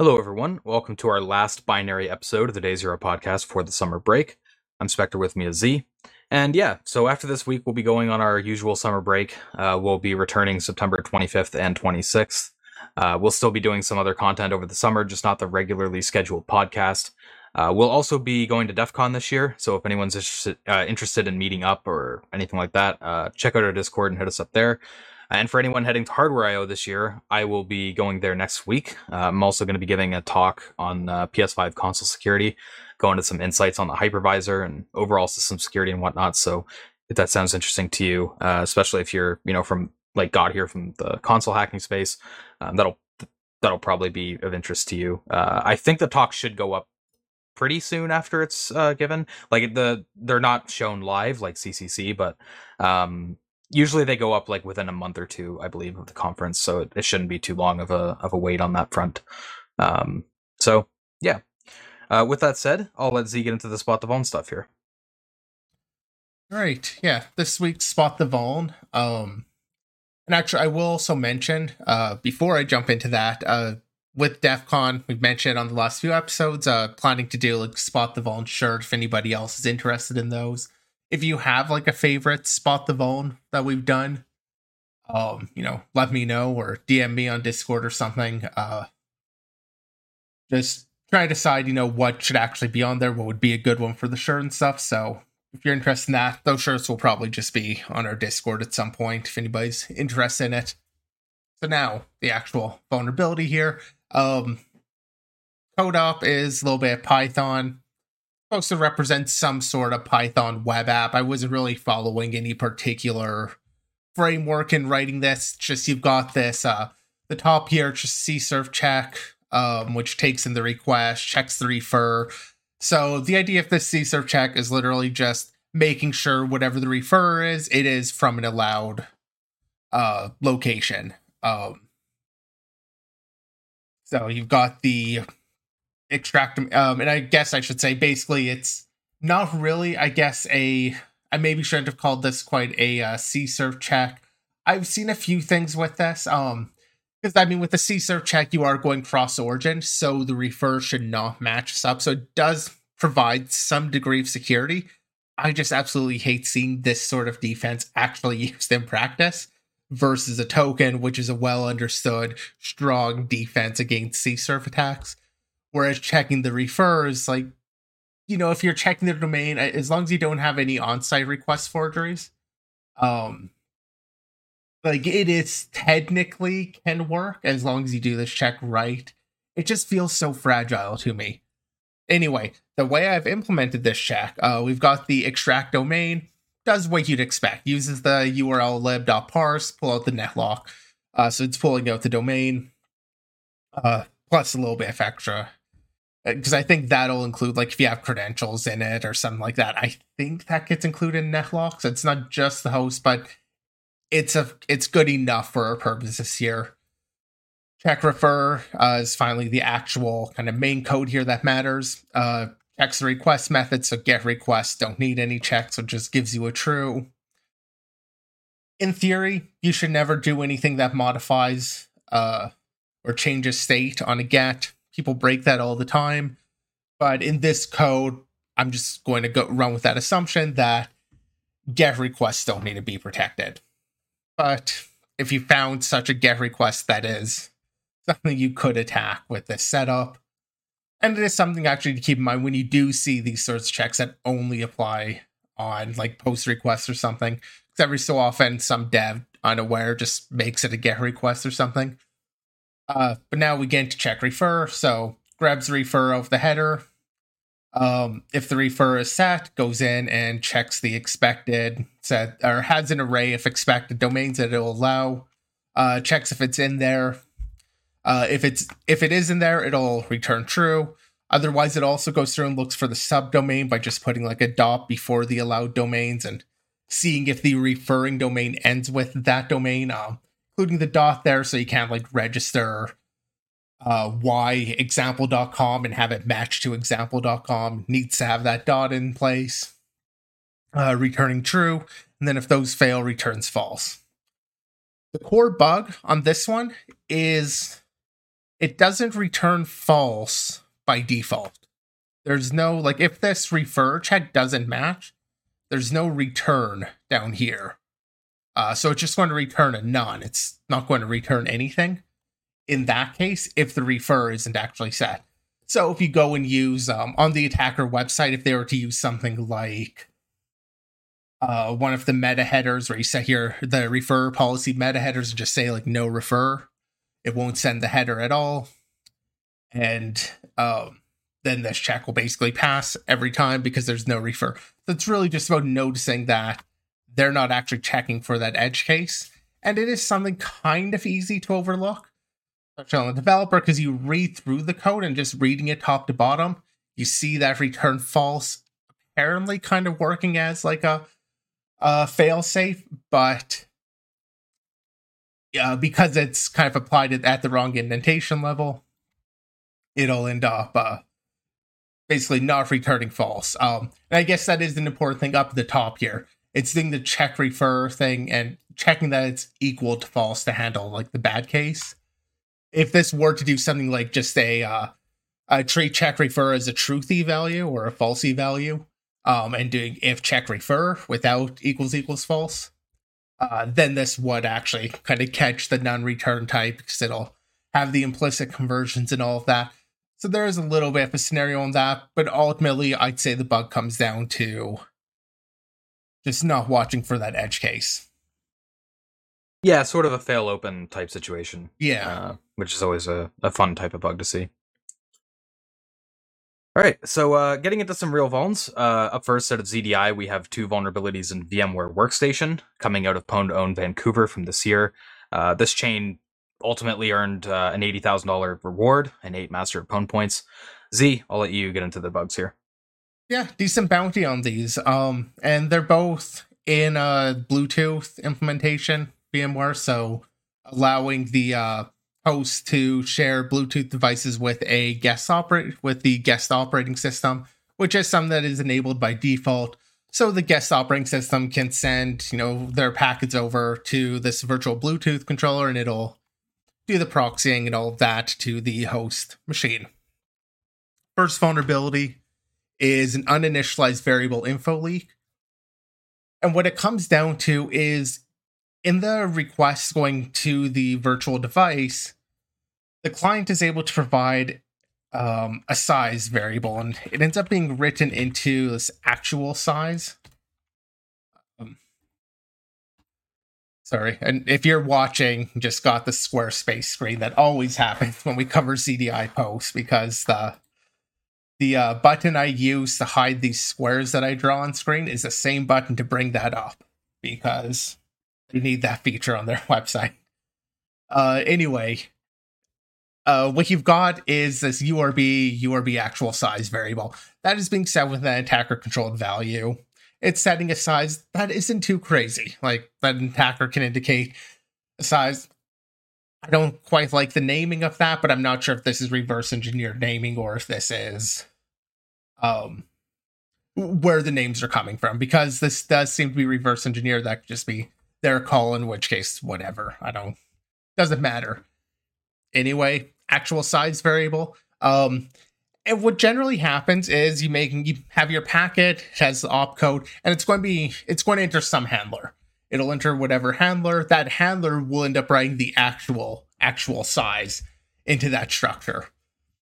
Hello, everyone. Welcome to our last binary episode of the Day Zero podcast for the summer break. I'm Spectre with me is Z. And yeah, so after this week, we'll be going on our usual summer break. Uh, we'll be returning September 25th and 26th. Uh, we'll still be doing some other content over the summer, just not the regularly scheduled podcast. Uh, we'll also be going to DEF CON this year, so if anyone's interested, uh, interested in meeting up or anything like that, uh, check out our Discord and hit us up there. And for anyone heading to Hardwear.IO this year, I will be going there next week. Uh, I'm also going to be giving a talk on uh, PS5 console security, going into some insights on the hypervisor and overall system security and whatnot. So if that sounds interesting to you, uh, especially if you're you know from like got here from the console hacking space, um, that'll that'll probably be of interest to you. Uh, I think the talk should go up pretty soon after it's uh, given. Like the they're not shown live like CCC, but um, usually they go up like within a month or two, I believe, of the conference. So it, it shouldn't be too long of a of a wait on that front. Um, so yeah. Uh, with that said, I'll let Z get into the spot the vuln stuff here. All right, yeah. This week's spot the vuln. Um, and actually, I will also mention uh, before I jump into that, uh, with DEF CON, we've mentioned on the last few episodes, uh, planning to do like spot the vuln shirt if anybody else is interested in those if you have like a favorite spot the vuln that we've done um you know let me know or dm me on discord or something uh just try to decide you know what should actually be on there what would be a good one for the shirt and stuff. So if you're interested in that those shirts will probably just be on our discord at some point if anybody's interested in it. So now the actual vulnerability here. Um code up is a little bit of python supposed to represent some sort of Python web app. I wasn't really following any particular framework in writing this. Just you've got this uh the top here, just CSRF check, um, which takes in the request, checks the refer. So the idea of this CSRF check is literally just making sure whatever the refer is, it is from an allowed uh location. Um so you've got the extract. Um, and I guess I should say basically it's not really, I guess, a. I maybe shouldn't have called this quite a uh, CSRF check. I've seen a few things with this. Um, because I mean, with the CSRF check, you are going cross origin, so the refer should not match us up. So it does provide some degree of security. I just absolutely hate seeing this sort of defense actually used in practice versus a token, which is a well understood, strong defense against CSRF attacks. Whereas checking the refers, like, you know, if you're checking the domain, as long as you don't have any on-site request forgeries, um, like it is technically can work as long as you do this check right. It just feels so fragile to me. Anyway, the way I've implemented this check, uh, we've got the extract domain, does what you'd expect, uses the urllib.parse, pull out the netloc. Uh, so it's pulling out the domain, uh, plus a little bit of extra because I think that'll include like if you have credentials in it or something like that. I think that gets included in netlocs. It's not just the host, but it's a it's good enough for our purposes here. Check refer uh, is finally the actual kind of main code here that matters. Uh, checks the request method, so get requests don't need any checks, so just gives you a true. In theory, you should never do anything that modifies uh, or changes state on a get People break that all the time. But in this code, I'm just going to go run with that assumption that get requests don't need to be protected. But if you found such a get request that is something you could attack with this setup, and it is something actually to keep in mind when you do see these sorts of checks that only apply on like post requests or something. Because every so often some dev unaware just makes it a get request or something. Uh, but now we get into check refer. So grabs the refer of the header. Um, if the refer is set, goes in and checks the expected set or has an array of expected domains that it'll allow. Uh, checks if it's in there. Uh, if it's if it is in there, it'll return true. Otherwise, it also goes through and looks for the subdomain by just putting like a dot before the allowed domains and seeing if the referring domain ends with that domain. Um, including the dot there so you can't like register uh why example.com and have it match to example.com needs to have that dot in place uh returning true and then if those fail returns false the core bug on this one is it doesn't return false by default. There's no, like, if this refer check doesn't match, there's no return down here. Uh, so it's just going to return a none. It's not going to return anything in that case if the refer isn't actually set. So if you go and use um, on the attacker website, if they were to use something like uh, one of the meta headers where you set here the refer policy meta headers and just say like no refer, it won't send the header at all. And um, then this check will basically pass every time because there's no refer. It's really just about noticing that they're not actually checking for that edge case. And it is something kind of easy to overlook, especially on the developer, because you read through the code and just reading it top to bottom, you see that return false apparently kind of working as like a, a fail safe, but uh, because it's kind of applied at the wrong indentation level, it'll end up uh, basically not returning false. Um, and I guess that is an important thing up at the top here. It's doing the check refer thing and checking that it's equal to false to handle like the bad case. If this were to do something like just a uh, a treat check refer as a truthy value or a falsy value, um, and doing if check refer without equals equals false, uh, then this would actually kind of catch the non-return type because it'll have the implicit conversions and all of that. So there is a little bit of a scenario on that, but ultimately, I'd say the bug comes down to just not watching for that edge case. Yeah, sort of a fail open type situation. Yeah. Uh, which is always a, a fun type of bug to see. All right, so uh, getting into some real vulns. Uh, up first, out of ZDI, we have two vulnerabilities in VMware Workstation coming out of Pwn2Own Vancouver from this year. Uh, this chain ultimately earned uh, an $80,000 reward and eight Master of Pwn points. Z, I'll let you get into the bugs here. Yeah, decent bounty on these. Um, and they're both in a Bluetooth implementation VMware, so allowing the uh, host to share Bluetooth devices with a guest operate with the guest operating system, which is something that is enabled by default. So the guest operating system can send, you know, their packets over to this virtual Bluetooth controller, and it'll do the proxying and all of that to the host machine. First vulnerability is an uninitialized variable info leak. And what it comes down to is in the request going to the virtual device, the client is able to provide um, a size variable and it ends up being written into this actual size. Sorry. And if you're watching, just got the Squarespace screen that always happens when we cover ZDI posts because the the uh, button I use to hide these squares that I draw on screen is the same button to bring that up because they need that feature on their website. Uh, anyway, uh, what you've got is this URB URB actual size variable that is being set with an attacker controlled value it's setting a size that isn't too crazy. Like that an attacker can indicate a size. I don't quite like the naming of that, but I'm not sure if this is reverse engineered naming or if this is um where the names are coming from because this does seem to be reverse engineered. That could just be their call, in which case, whatever. I don't doesn't matter. Anyway, actual size variable. Um, and what generally happens is you make you have your packet it has the opcode and it's going to be it's going to enter some handler it'll enter whatever handler. That handler will end up writing the actual actual size into that structure.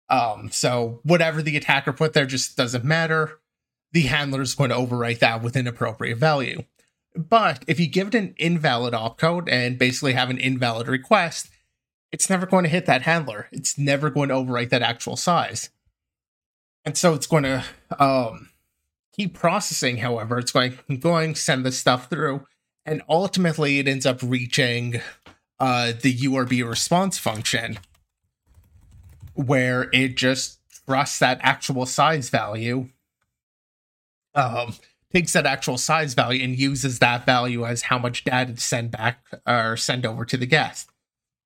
Um so whatever the attacker put there just doesn't matter. The handler is going to overwrite that with an appropriate value. But if you give it an invalid opcode and basically have an invalid request it's never going to hit that handler. It's never going to overwrite that actual size. And so it's going to um, keep processing. However, it's going going send the stuff through, and ultimately it ends up reaching uh, the URB response function, where it just trusts that actual size value, um, takes that actual size value and uses that value as how much data to send back or send over to the guest.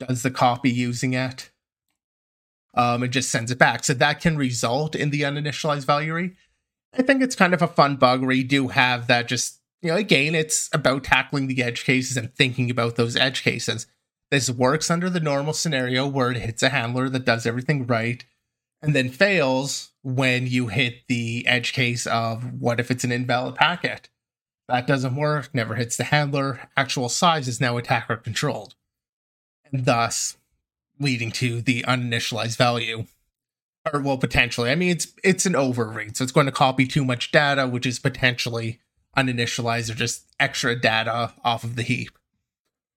Does the copy using it? um, and just sends it back. So that can result in the uninitialized value. I think it's kind of a fun bug where you do have that just, you know, again, it's about tackling the edge cases and thinking about those edge cases. This works under the normal scenario where it hits a handler that does everything right and then fails when you hit the edge case of what if it's an invalid packet? That doesn't work, never hits the handler. Actual size is now attacker controlled, and thus leading to the uninitialized value. Or well, potentially. I mean, it's it's an overread, so it's going to copy too much data, which is potentially uninitialized or just extra data off of the heap.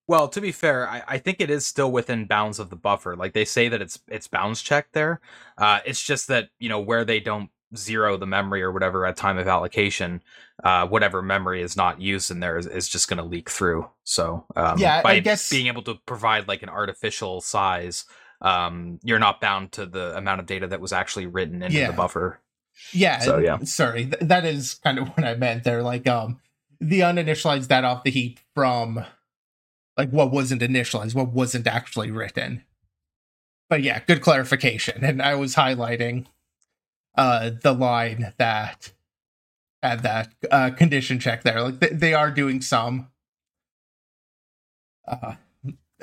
Well, to be fair, I, I, think it is still within bounds of the buffer. Like they say that it's it's bounds checked there. Uh, it's just that you know where they don't zero the memory or whatever at time of allocation, uh, whatever memory is not used in there is, is just going to leak through. So um, yeah, by I guess being able to provide like an artificial size, um, you're not bound to the amount of data that was actually written into Yeah. the buffer. Yeah. So, yeah. Sorry, th- that is kind of what I meant there. Like, um, the uninitialized that off the heap from like what wasn't initialized, what wasn't actually written. But yeah, good clarification. And I was highlighting uh the line that had that uh condition check there. Like they, they are doing some. Uh,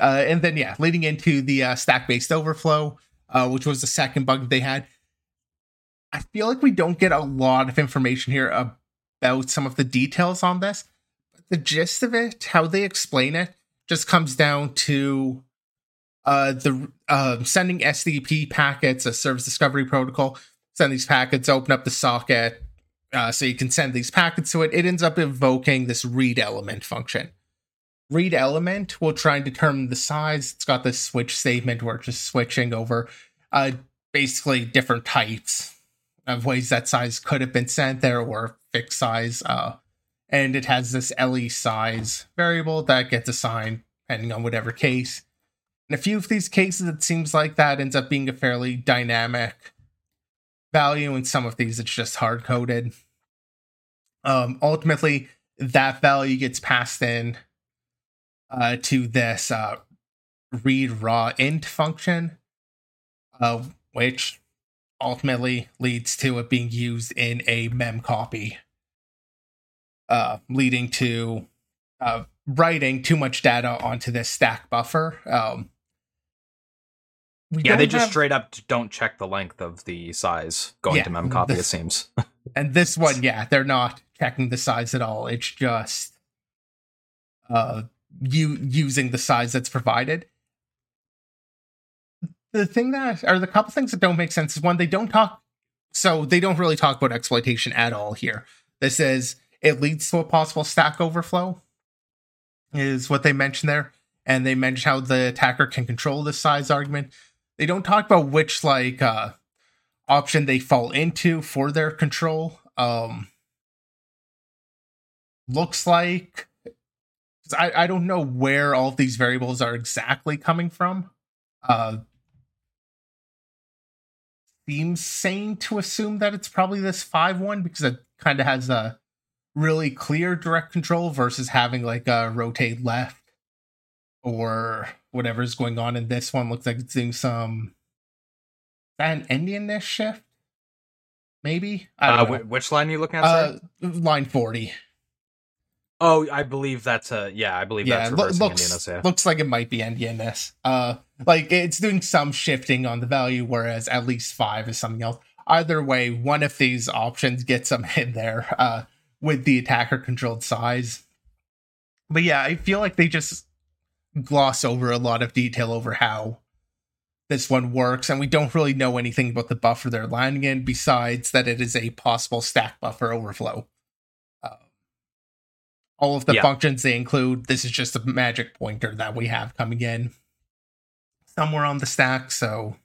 uh, and then yeah, leading into the uh, stack-based overflow, uh, which was the second bug they had. I feel like we don't get a lot of information here about some of the details on this. But the gist of it, how they explain it, just comes down to uh, the uh, sending SDP packets, a service discovery protocol. Send these packets, open up the socket, uh, so you can send these packets to it. It ends up invoking this read element function. Read element will try and determine the size. It's got this switch statement where it's just switching over uh, basically different types of ways that size could have been sent there or fixed size. Uh, and it has this LE size variable that gets assigned depending on whatever case. In a few of these cases, it seems like that ends up being a fairly dynamic value. In some of these, it's just hard coded. Um, ultimately, that value gets passed in uh, to this uh, read raw int function, uh, which ultimately leads to it being used in a mem copy, uh, leading to uh, writing too much data onto this stack buffer. Um, Yeah, they just have- straight up don't check the length of the size going Yeah, to memcopy. It this- seems. and this one, yeah, they're not checking the size at all. It's just uh you using the size that's provided. The thing that or the couple things that don't make sense is one, they don't talk so they don't really talk about exploitation at all here. This is it leads to a possible stack overflow, is what they mention there. And they mention how the attacker can control the size argument. They don't talk about which like uh option they fall into for their control. Um looks like I, I don't know where all of these variables are exactly coming from. Uh seems sane to assume that it's probably this 5 one because it kind of has a really clear direct control versus having like a rotate left or whatever's going on in this one. Looks like it's doing some is that an endianness shift? Maybe? I Uh, don't know. which line are you looking at? Uh, line 40. Oh, I believe that's a yeah. I believe Yeah, that's lo- reversing looks yeah. looks like it might be endianness. Uh, like it's doing some shifting on the value, whereas at least five is something else. Either way, one of these options gets them in there uh, with the attacker controlled size. But yeah, I feel like they just gloss over a lot of detail over how this one works, and we don't really know anything about the buffer they're landing in besides that it is a possible stack buffer overflow. All of the Yeah. functions they include, this is just a magic pointer that we have coming in somewhere on the stack. So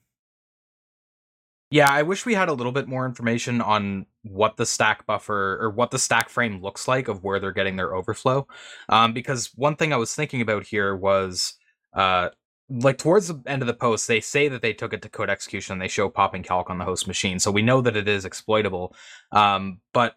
Yeah, I wish we had a little bit more information on what the stack buffer or what the stack frame looks like of where they're getting their overflow. Um, because one thing I was thinking about here was uh, like towards the end of the post, they say that they took it to code execution and they show popping calc on the host machine. So we know that it is exploitable. Um, but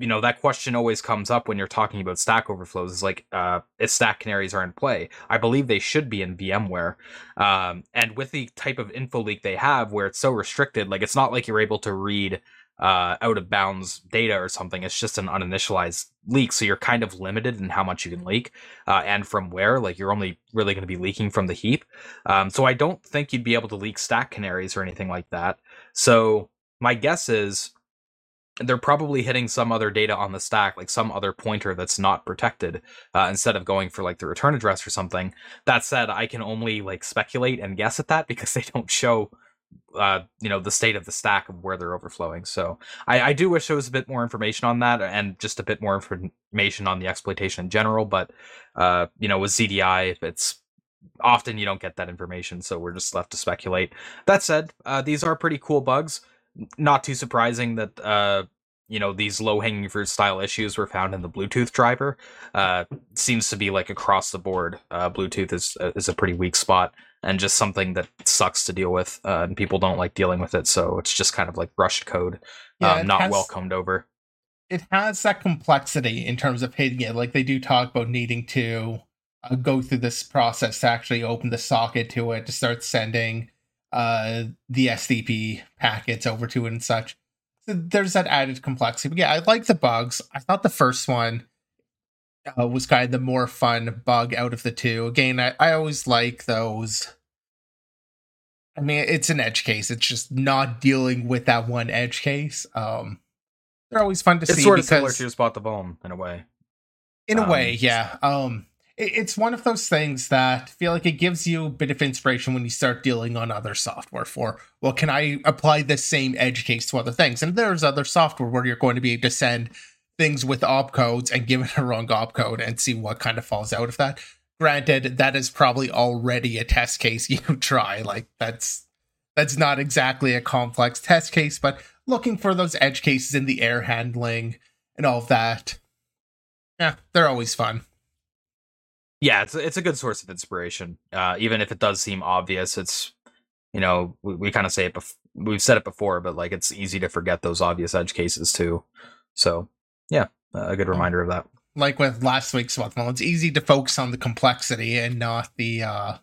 you know that question always comes up when you're talking about stack overflows is like uh if stack canaries are in play i believe they should be in vmware um and with the type of info leak they have where it's so restricted like it's not like you're able to read uh, out of bounds data or something. It's just an uninitialized leak, so you're kind of limited in how much you can leak uh, and from where. Like you're only really going to be leaking from the heap. Um, so I don't think you'd be able to leak stack canaries or anything like that. So my guess is they're probably hitting some other data on the stack, like some other pointer that's not protected, uh, instead of going for like the return address or something. That said, I can only like speculate and guess at that because they don't show uh, you know, the state of the stack of where they're overflowing. So I, I do wish there was a bit more information on that and just a bit more information on the exploitation in general. But uh, you know, with ZDI, it's often you don't get that information, so we're just left to speculate. That said, uh, these are pretty cool bugs. Not too surprising that uh, you know these low hanging fruit style issues were found in the Bluetooth driver. Uh, seems to be like across the board. Uh, Bluetooth is is a pretty weak spot and just something that sucks to deal with, uh, and people don't like dealing with it. So it's just kind of like rushed code, yeah, um, not has, well combed over. It has that complexity in terms of hitting it. Like they do talk about needing to uh, go through this process to actually open the socket to it to start sending uh, the SDP packets over to it and such. So there's that added complexity. But yeah, I like the bugs. I thought the first one uh, was kind of the more fun bug out of the two. Again, I, I always like those. I mean, it's an edge case. It's just not dealing with that one edge case. Um, they're always fun to it's see. It's sort of similar to Spot the Vuln in a way. In a um, way, yeah. Um, it's one of those things that feel like it gives you a bit of inspiration when you start dealing on other software. For well, can I apply the same edge case to other things? And there's other software where you're going to be able to send things with opcodes and give it a wrong opcode and see what kind of falls out of that. Granted, that is probably already a test case you try. Like that's that's not exactly a complex test case, but looking for those edge cases in the air handling and all of that. Yeah, they're always fun. Yeah, it's it's a good source of inspiration. Uh, even if it does seem obvious, it's you know we, we kind of say it. Bef- we've said it before, but like it's easy to forget those obvious edge cases too. So yeah, a good reminder of that. Like with last week's Swathmore, it's easy to focus on the complexity and not the uh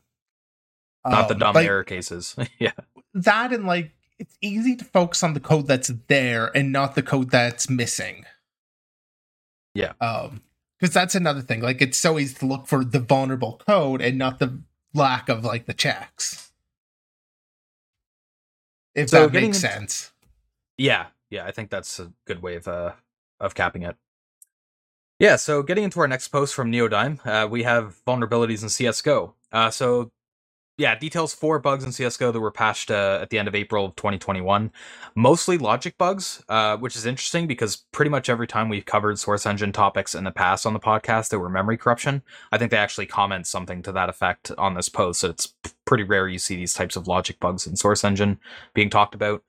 not um, the dumb like, error cases. yeah. That and like it's easy to focus on the code that's there and not the code that's missing. Yeah. Um because that's another thing. Like it's so easy to look for the vulnerable code and not the lack of like the checks. If so that makes into, sense. Yeah, yeah, I think that's a good way of uh of capping it. Yeah, so getting into our next post from Neodyme, uh, we have vulnerabilities in CSGO. Uh, so, yeah, details four bugs in CSGO that were patched uh, at the end of April of 2021. Mostly logic bugs, uh, which is interesting because pretty much every time we've covered Source Engine topics in the past on the podcast, there were memory corruption. I think they actually comment something to that effect on this post. So it's pretty rare you see these types of logic bugs in Source Engine being talked about.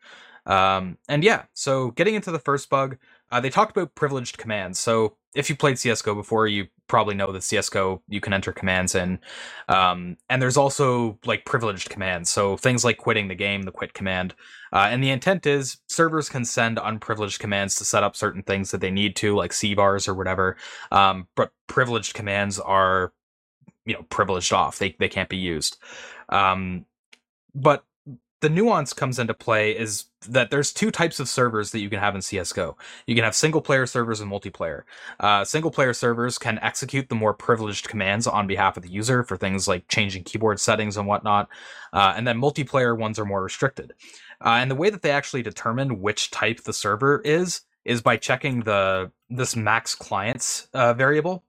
Um, and yeah, so getting into the first bug, uh, they talked about privileged commands. So if you played CS:GO before, you probably know that CS:GO you can enter commands in, um, and there's also like privileged commands. So things like quitting the game, the quit command, uh, and the intent is servers can send unprivileged commands to set up certain things that they need to, like CVARs or whatever. Um, but privileged commands are, you know, privileged off. They they can't be used. Um, but the nuance comes into play is that there's two types of servers that you can have in CS:GO. You can have single player servers and multiplayer. Uh, single player servers can execute the more privileged commands on behalf of the user for things like changing keyboard settings and whatnot. Uh, and then multiplayer ones are more restricted. Uh, and the way that they actually determine which type the server is is by checking the this max clients uh, variable.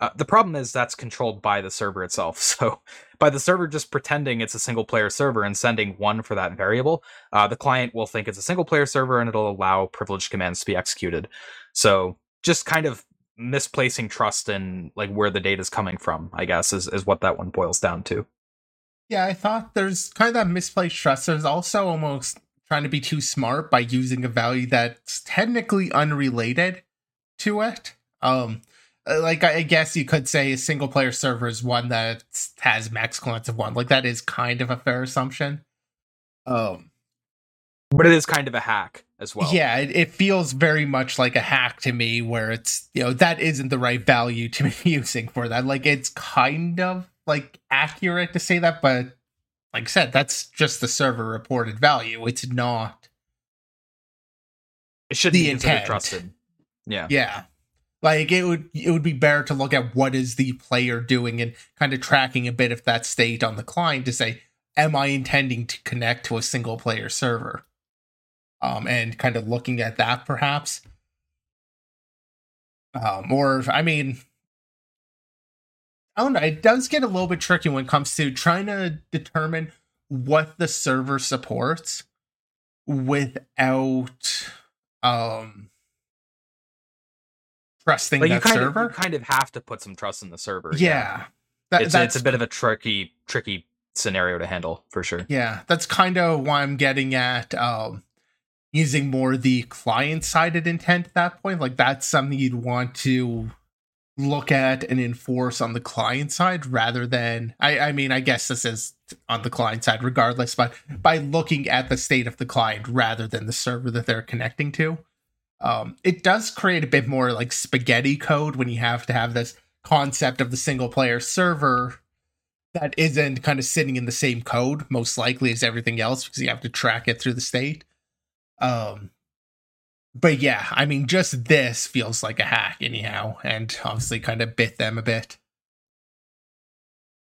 Uh, the problem is that's controlled by the server itself. So by the server just pretending it's a single player server and sending one for that variable, uh, the client will think it's a single player server and it'll allow privileged commands to be executed. So just kind of misplacing trust in like where the data is coming from, I guess, is, is what that one boils down to. Yeah, I thought there's kind of that misplaced trust. There's also almost trying to be too smart by using a value that's technically unrelated to it. Um, like I guess you could say a single player server is one that has max clients of one. Like that is kind of a fair assumption. Um, but it is kind of a hack as well. Yeah, it, it, feels very much like a hack to me, where it's you know that isn't the right value to be using for that. Like it's kind of like accurate to say that, but like I said, that's just the server reported value. It's not it should be intent. trusted. Yeah. Yeah. Like it would it would be better to look at what is the player doing and kind of tracking a bit of that state on the client to say, am I intending to connect to a single player server? Um, and kind of looking at that perhaps. Um, or I mean, I don't know. It does get a little bit tricky when it comes to trying to determine what the server supports without um trusting Like you that kind server. of you kind of have to put some trust in the server. yeah, That- it's that's it's a bit of a tricky tricky scenario to handle for sure. yeah. That's kind of why I'm getting at um using more the client sided intent at that point. Like that's something you'd want to look at and enforce on the client side rather than I, I mean I guess this is on the client side regardless, but by looking at the state of the client rather than the server that they're connecting to. Um, it does create a bit more like spaghetti code when you have to have this concept of the single player server that isn't kind of sitting in the same code most likely as everything else because you have to track it through the state. Um, but yeah, I mean, just this feels like a hack anyhow, and obviously kind of bit them a bit.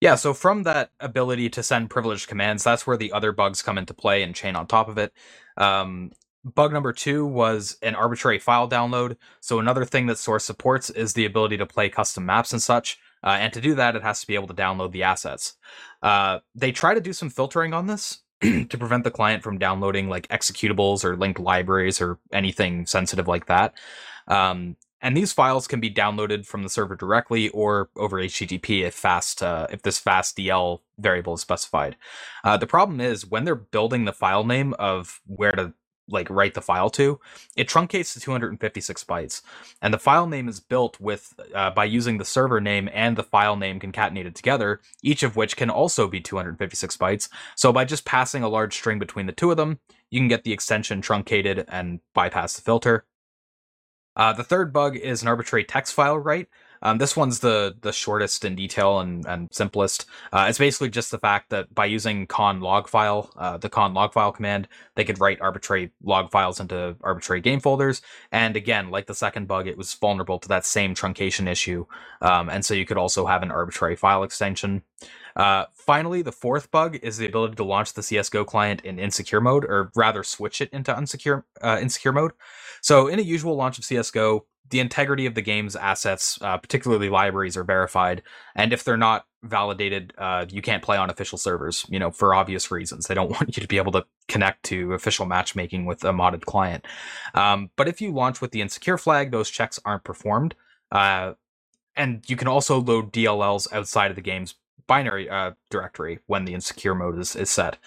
Yeah, so from that ability to send privileged commands, that's where the other bugs come into play and chain on top of it. Um, bug number two was an arbitrary file download. So another thing that Source supports is the ability to play custom maps and such. Uh, and to do that, it has to be able to download the assets. Uh, they try to do some filtering on this to prevent the client from downloading like executables or linked libraries or anything sensitive like that. Um, and these files can be downloaded from the server directly or over HTTP if fast uh, if this fast DL variable is specified. Uh, the problem is when they're building the file name of where to like write the file to, it truncates to 256 bytes, and the file name is built with uh, by using the server name and the file name concatenated together, each of which can also be 256 bytes. So by just passing a large string between the two of them, you can get the extension truncated and bypass the filter. Uh, the third bug is an arbitrary text file write. Um, this one's the the shortest in detail and, and simplest. Uh, it's basically just the fact that by using con log file, uh, the con log file command, they could write arbitrary log files into arbitrary game folders. And again, like the second bug, it was vulnerable to that same truncation issue. Um, and so you could also have an arbitrary file extension. Uh, finally, the fourth bug is the ability to launch the CS:GO client in insecure mode, or rather switch it into unsecure uh, insecure mode. So, in a usual launch of CS:GO, the integrity of the game's assets, uh, particularly libraries, are verified, and if they're not validated, uh, you can't play on official servers. You know, for obvious reasons, they don't want you to be able to connect to official matchmaking with a modded client. Um, but if you launch with the insecure flag, those checks aren't performed. Uh, and you can also load DLLs outside of the game's binary uh, directory when the insecure mode is, is set.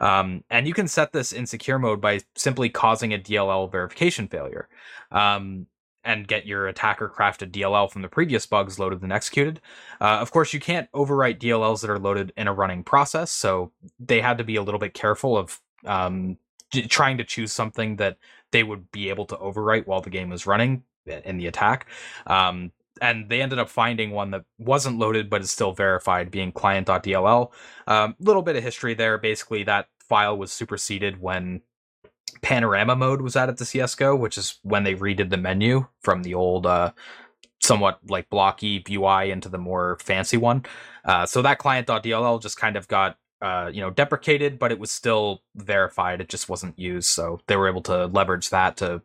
Um, and you can set this insecure mode by simply causing a DLL verification failure. Um, and get your attacker crafted DLL from the previous bugs loaded and executed. Uh, of course, you can't overwrite DLLs that are loaded in a running process, so they had to be a little bit careful of um, j- trying to choose something that they would be able to overwrite while the game was running in the attack. Um, and they ended up finding one that wasn't loaded but is still verified, being client.dll. A um, little bit of history there. Basically, that file was superseded when panorama mode was added to CS:GO, which is when they redid the menu from the old, uh, somewhat like blocky UI into the more fancy one. Uh, so that client.dll just kind of got uh, you know deprecated, but it was still verified. It just wasn't used, so they were able to leverage that to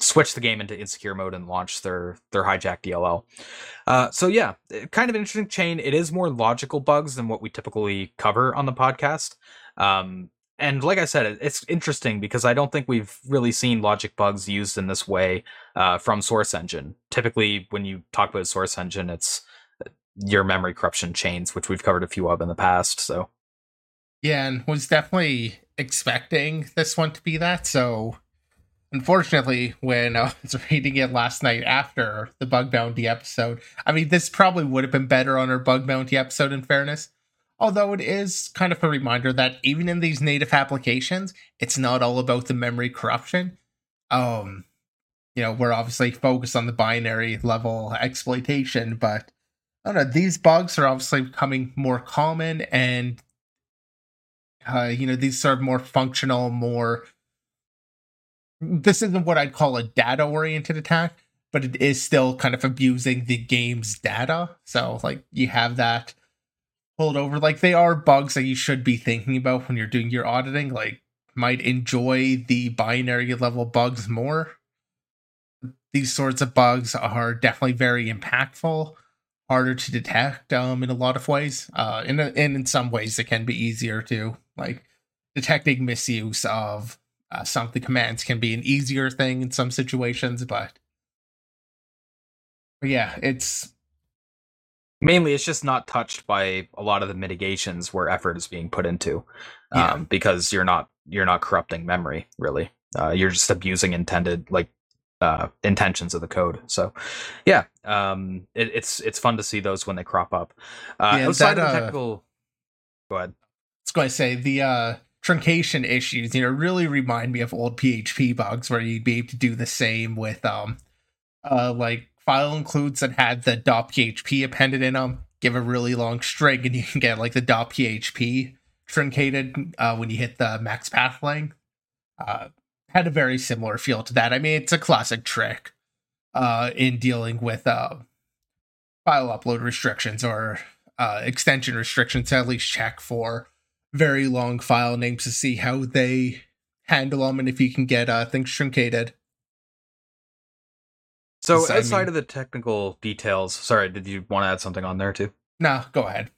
switch the game into insecure mode and launch their their hijack DLL. Uh, so yeah, kind of interesting chain. It is more logical bugs than what we typically cover on the podcast. Um, and like I said, it's interesting because I don't think we've really seen logic bugs used in this way uh, from Source Engine. Typically, when you talk about Source Engine, it's uh, your memory corruption chains, which we've covered a few of in the past. So Yeah, and was definitely expecting this one to be that. So, unfortunately, when I was reading it last night after the Bug Bounty episode, I mean, this probably would have been better on our Bug Bounty episode, in fairness. Although it is kind of a reminder that even in these native applications, it's not all about the memory corruption. Um, you know, we're obviously focused on the binary level exploitation, but I don't know, these bugs are obviously becoming more common and uh, you know, these of more functional, more this isn't what I'd call a data oriented attack, but it is still kind of abusing the game's data. So like you have that pulled over. Like they are bugs that you should be thinking about when you're doing your auditing. Like might enjoy the binary level bugs more. These sorts of bugs are definitely very impactful, harder to detect um, in a lot of ways. Uh, and, and in some ways, it can be easier to like detecting misuse of uh, some of the commands can be an easier thing in some situations, but, but yeah, it's mainly it's just not touched by a lot of the mitigations where effort is being put into Yeah. um, because you're not you're not corrupting memory really. Uh, you're just abusing intended like uh, intentions of the code. So yeah um, it, it's it's fun to see those when they crop up. Uh, Yeah, outside that, of the uh, technical go ahead. I was going to say the uh, truncation issues, you know, really remind me of old PHP bugs where you'd be able to do the same with um, uh, like file includes that had the .php appended in them. Give a really long string, and you can get like the .php truncated uh, when you hit the max path length. Uh, had a very similar feel to that. I mean, it's a classic trick uh, in dealing with uh, file upload restrictions or uh, extension restrictions to at least check for very long file names to see how they handle them and if you can get uh, things truncated. So outside of the technical details sorry did you want to add something on there too No, go ahead.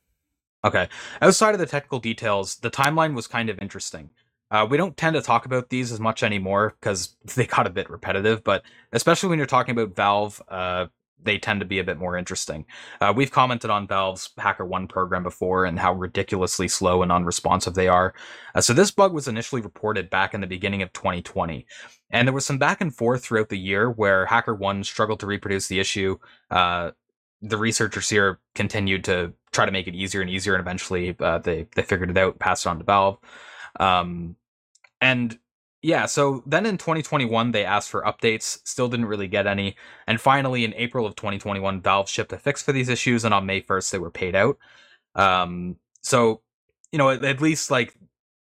Okay. Outside of the technical details, the timeline was kind of interesting. Uh, we don't tend to talk about these as much anymore because they got a bit repetitive, but especially when you're talking about Valve, uh, they tend to be a bit more interesting. Uh, we've commented on Valve's HackerOne program before and how ridiculously slow and unresponsive they are. Uh, so this bug was initially reported back in the beginning of 2020, and there was some back and forth throughout the year where HackerOne struggled to reproduce the issue. Uh, the researchers here continued to try to make it easier and easier, and eventually uh, they they figured it out, passed it on to Valve. Um, and yeah, so then in 2021 they asked for updates, still didn't really get any, and finally in April of 2021 Valve shipped a fix for these issues, and on May 1st they were paid out. Um, so you know at, at least like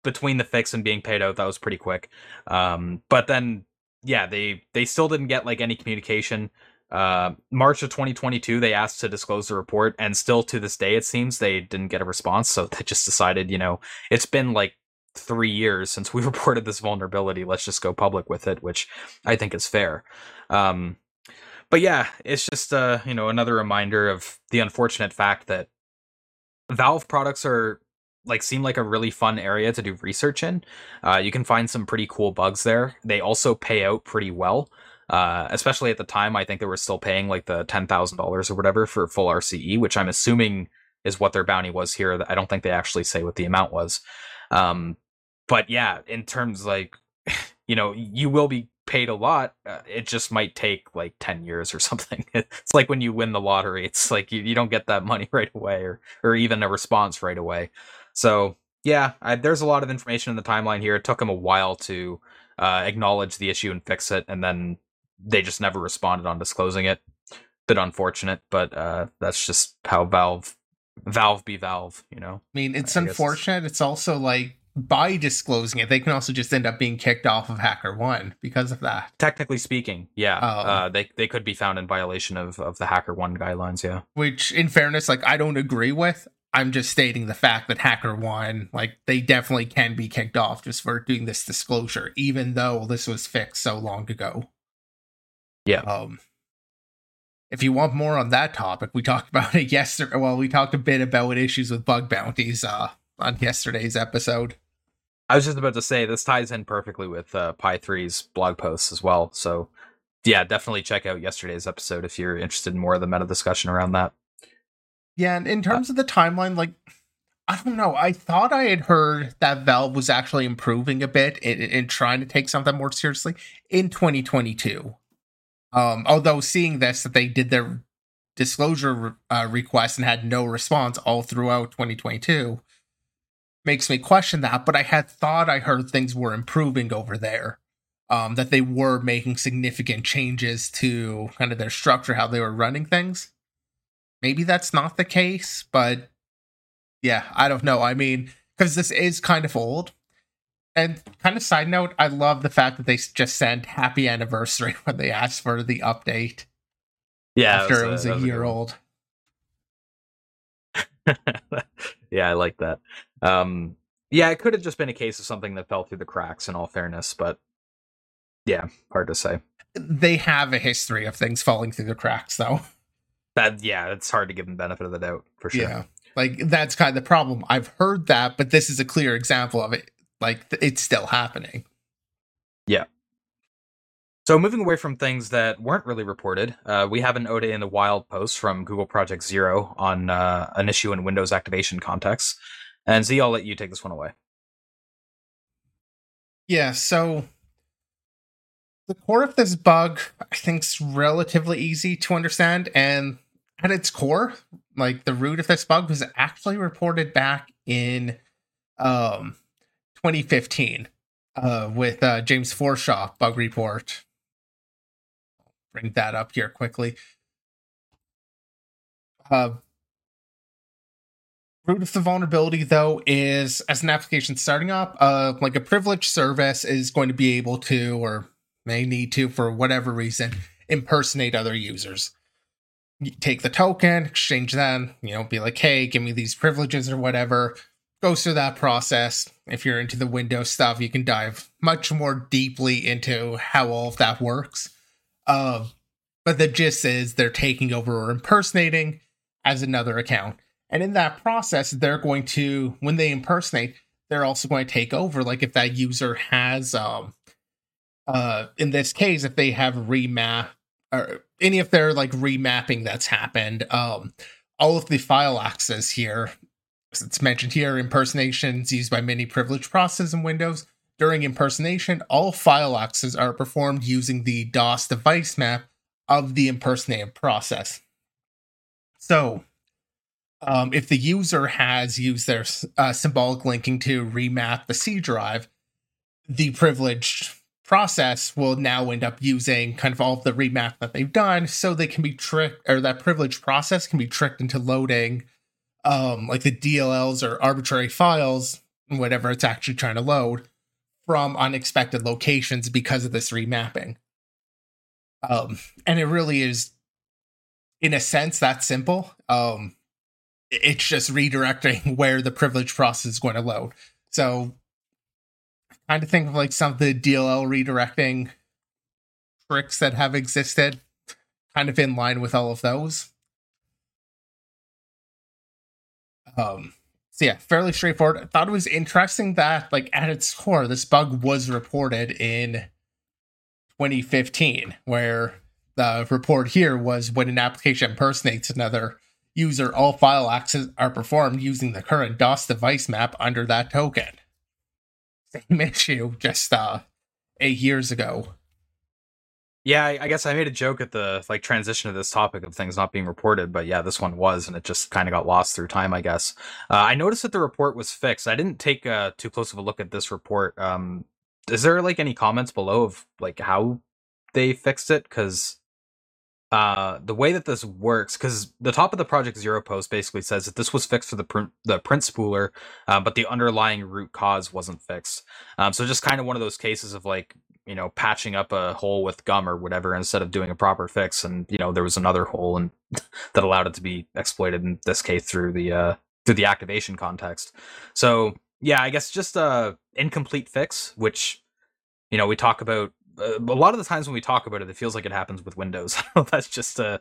between the fix and being paid out, that was pretty quick. Um, but then yeah, they they still didn't get like any communication uh, March of 2022, they asked to disclose the report, and still to this day, it seems they didn't get a response. So they just decided, you know, it's been like three years since we reported this vulnerability. Let's just go public with it, which I think is fair. Um, but yeah, it's just uh, you know another reminder of the unfortunate fact that Valve products are like seem like a really fun area to do research in. Uh, you can find some pretty cool bugs there. They also pay out pretty well. Uh, especially at the time, I think they were still paying like the ten thousand dollars or whatever for full RCE, which I'm assuming is what their bounty was here. I don't think they actually say what the amount was. Um, but yeah, in terms like, you know, you will be paid a lot. Uh, it just might take like ten years or something. It's like when you win the lottery. It's like you, you don't get that money right away, or or even a response right away. So yeah, I, there's a lot of information in the timeline here. It took them a while to uh, acknowledge the issue and fix it, and then they just never responded on disclosing it. Bit unfortunate, but uh, that's just how Valve Valve be Valve, you know. I mean, it's I guess it's- unfortunate. It's also like by disclosing it, they can also just end up being kicked off of HackerOne because of that. Technically speaking, yeah, Oh. uh, they they could be found in violation of of the HackerOne guidelines. Yeah, Which, in fairness, like I don't agree with. I'm just stating the fact that HackerOne like they definitely can be kicked off just for doing this disclosure, even though this was fixed so long ago. Yeah. Um, if you want more on that topic, we talked about it yesterday. Well, we talked a bit about issues with bug bounties uh, on yesterday's episode. I was just about to say this ties in perfectly with uh, Pi 3's blog posts as well. So yeah, definitely check out yesterday's episode if you're interested in more of the meta discussion around that. Yeah, and in terms of the timeline, like I don't know. I thought I had heard that Valve was actually improving a bit in trying to take something more seriously in 2022. Um, although seeing this that they did their disclosure uh, request and had no response all throughout 2022 makes me question that. But I had thought I heard things were improving over there. Um, that they were making significant changes to kind of their structure, how they were running things maybe that's not the case, but yeah, I don't know. I mean, because this is kind of old, And kind of side note, I love the fact that they just sent happy anniversary when they asked for the update. Yeah, after it was a, it was a year old. yeah, I like that. Um, yeah, it could have just been a case of something that fell through the cracks. In all fairness, but yeah, hard to say. They have a history of things falling through the cracks, though. That yeah, it's hard to give them benefit of the doubt for sure. Yeah, like that's kind of the problem. I've heard that, but this is a clear example of it. Like it's still happening. Yeah. So moving away from things that weren't really reported, uh, we have an 0day in the Wild post from Google Project Zero on uh, an issue in Windows activation context. And Z, I'll let you take this one away. Yeah, so the core of this bug, I think, is relatively easy to understand. And at its core, like the root of this bug was actually reported back in um, 2015 uh, with uh, James Forshaw bug report bring that up here quickly. Uh, root of the vulnerability though is as an application starting up, uh, like a privileged service is going to be able to or may need to for whatever reason impersonate other users. You take the token, exchange them, you know, be like, hey, give me these privileges or whatever. Goes through that process. If you're into the Windows stuff, you can dive much more deeply into how all of that works. Uh, but the gist is they're taking over or impersonating as another account. And in that process, they're going to, when they impersonate, they're also going to take over. Like if that user has, um, uh, in this case, if they have remap or any of their like remapping that's happened, um, all of the file access here, it's mentioned here, impersonations used by many privileged processes in Windows during impersonation, all file accesses are performed using the DOS device map of the impersonated process. So, um, if the user has used their uh, symbolic linking to remap the C drive, the privileged process will now end up using kind of all of the remap that they've done so they can be tricked or that privileged process can be tricked into loading um, like the DLLs or arbitrary files, whatever it's actually trying to load from unexpected locations because of this remapping. Um, and it really is, in a sense, that simple. Um, it's just redirecting where the privilege process is going to load. So, kind of think of like some of the DLL redirecting tricks that have existed, kind of in line with all of those. Um, so yeah, fairly straightforward. I thought it was interesting that, like, at its core, this bug was reported in 2015, where the report here was when an application impersonates another user, all file access are performed using the current DOS device map under that token. Same issue, just uh, eight years ago. Yeah, I, guess I made a joke at the like transition of this topic of things not being reported, but yeah, this one was, and it just kind of got lost through time, I guess. Uh, I noticed that the report was fixed. I didn't take uh, too close of a look at this report. Um, is there like any comments below of like how they fixed it? Because uh, the way that this works, because the top of the Project Zero post basically says that this was fixed for the print the print spooler, uh, but the underlying root cause wasn't fixed. Um, so just kind of one of those cases of like you know patching up a hole with gum or whatever instead of doing a proper fix and you know there was another hole and that allowed it to be exploited in this case through the uh through the activation context. So yeah i guess just a incomplete fix which you know we talk about uh, a lot of the times when we talk about it it feels like it happens with windows. That's just a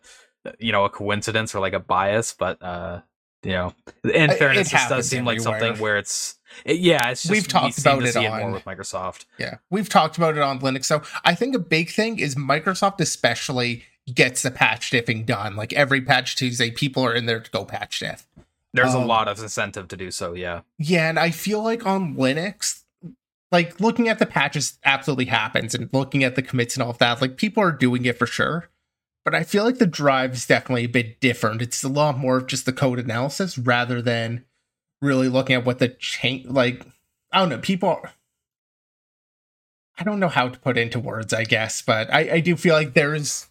you know a coincidence or like a bias but uh know in fairness it this does seem like something where it's it, yeah, it's just, we've talked we about it, on, it more with Microsoft. Yeah, we've talked about it on Linux. So I think a big thing is Microsoft, especially, gets the patch diffing done. Like every patch Tuesday, people are in there to go patch diff. There's um, a lot of incentive to do so. Yeah. Yeah, and I feel like on Linux, like looking at the patches absolutely happens, and looking at the commits and all of that, like people are doing it for sure. But I feel like the drive is definitely a bit different. It's a lot more of just the code analysis rather than really looking at what the change like I don't know, people I don't know how to put into words, I guess, but I, I do feel like there's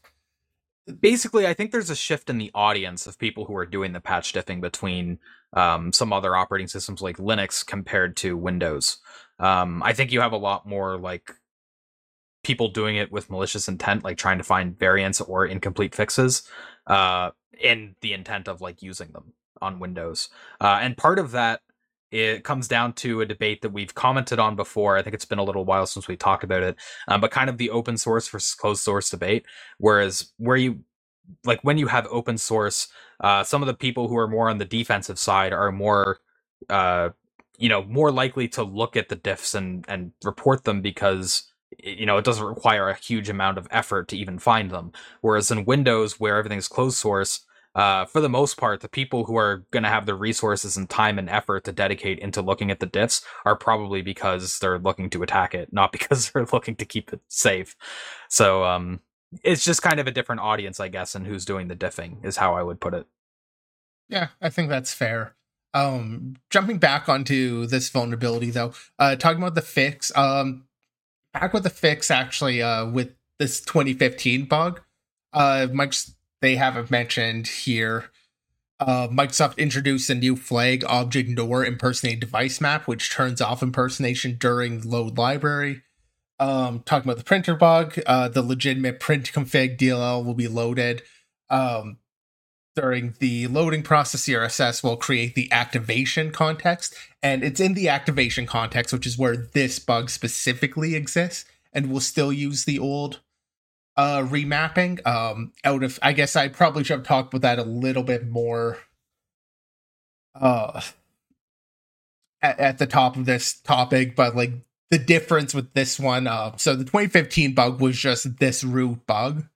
basically I think there's a shift in the audience of people who are doing the patch diffing between um, some other operating systems like Linux compared to Windows. Um, I think you have a lot more like people doing it with malicious intent, like trying to find variants or incomplete fixes, uh, in the intent of like using them on Windows. Uh, and part of that it comes down to a debate that we've commented on before. I think it's been a little while since we talked about it, um, but kind of the open source versus closed source debate. Whereas where you like when you have open source, uh, some of the people who are more on the defensive side are more, uh, you know, more likely to look at the diffs and and report them because you know it doesn't require a huge amount of effort to even find them. Whereas in Windows, where everything's closed source, uh, for the most part, the people who are going to have the resources and time and effort to dedicate into looking at the diffs are probably because they're looking to attack it, not because they're looking to keep it safe. So um, it's just kind of a different audience, I guess, and who's doing the diffing is how I would put it. Yeah, I think that's fair. Um, jumping back onto this vulnerability though, uh, talking about the fix, um, back with the fix actually, uh, with this 2015 bug, uh, Mike's they haven't mentioned here. Uh, Microsoft introduced a new flag object nor impersonate device map, which turns off impersonation during load library. Um, talking about the printer bug, uh, the legitimate print config DLL will be loaded. Um, during the loading process, CSRSS will create the activation context, and it's in the activation context, which is where this bug specifically exists, and we'll still use the old uh remapping. Um out of i guess i probably should have talked about that a little bit more uh at, at the top of this topic but like the difference with this one uh so the 2015 bug was just this root bug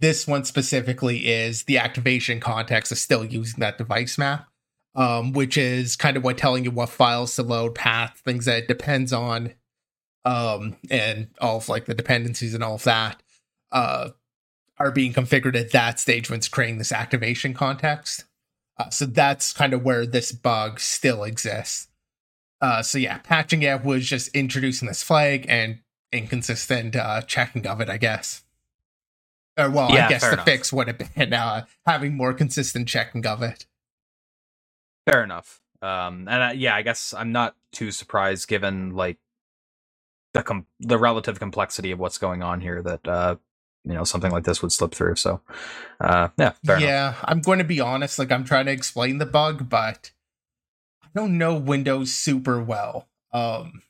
this one specifically is the activation context is still using that device map um which is kind of what telling you what files to load path things that it depends on um and all of like the dependencies and all of that uh, are being configured at that stage when it's creating this activation context. Uh, so that's kind of where this bug still exists. Uh, so yeah, patching it was just introducing this flag and inconsistent uh, checking of it, I guess. Or well, yeah, I guess the enough. fix would have been uh, having more consistent checking of it. Fair enough. Um, and uh, yeah, I guess I'm not too surprised given like the com- the relative complexity of what's going on here that uh, you know something like this would slip through. So uh, yeah, yeah. Enough. I'm going to be honest. Like I'm trying to explain the bug, but I don't know Windows super well. Um,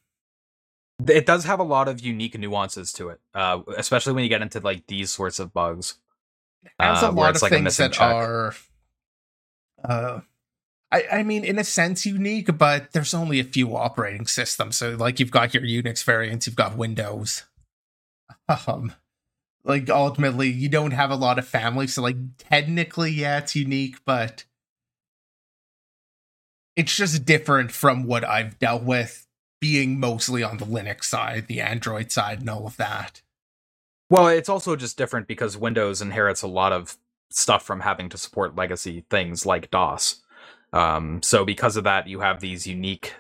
it does have a lot of unique nuances to it, uh, especially when you get into like these sorts of bugs. Has uh, a lot of like things that check. are. Uh, I, I mean, in a sense, unique, but there's only a few operating systems. So, like, you've got your Unix variants, you've got Windows. Um, like ultimately you don't have a lot of family so like technically yeah it's unique but it's just different from what i've dealt with being mostly on the linux side the android side and all of that well it's also just different because windows inherits a lot of stuff from having to support legacy things like dos um, so because of that you have these unique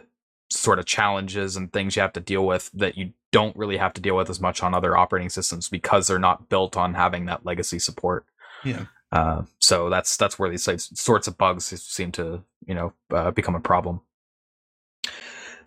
sort of challenges and things you have to deal with that you don't really have to deal with as much on other operating systems because they're not built on having that legacy support. Yeah. Uh, so that's that's where these sorts of bugs seem to you know uh, become a problem.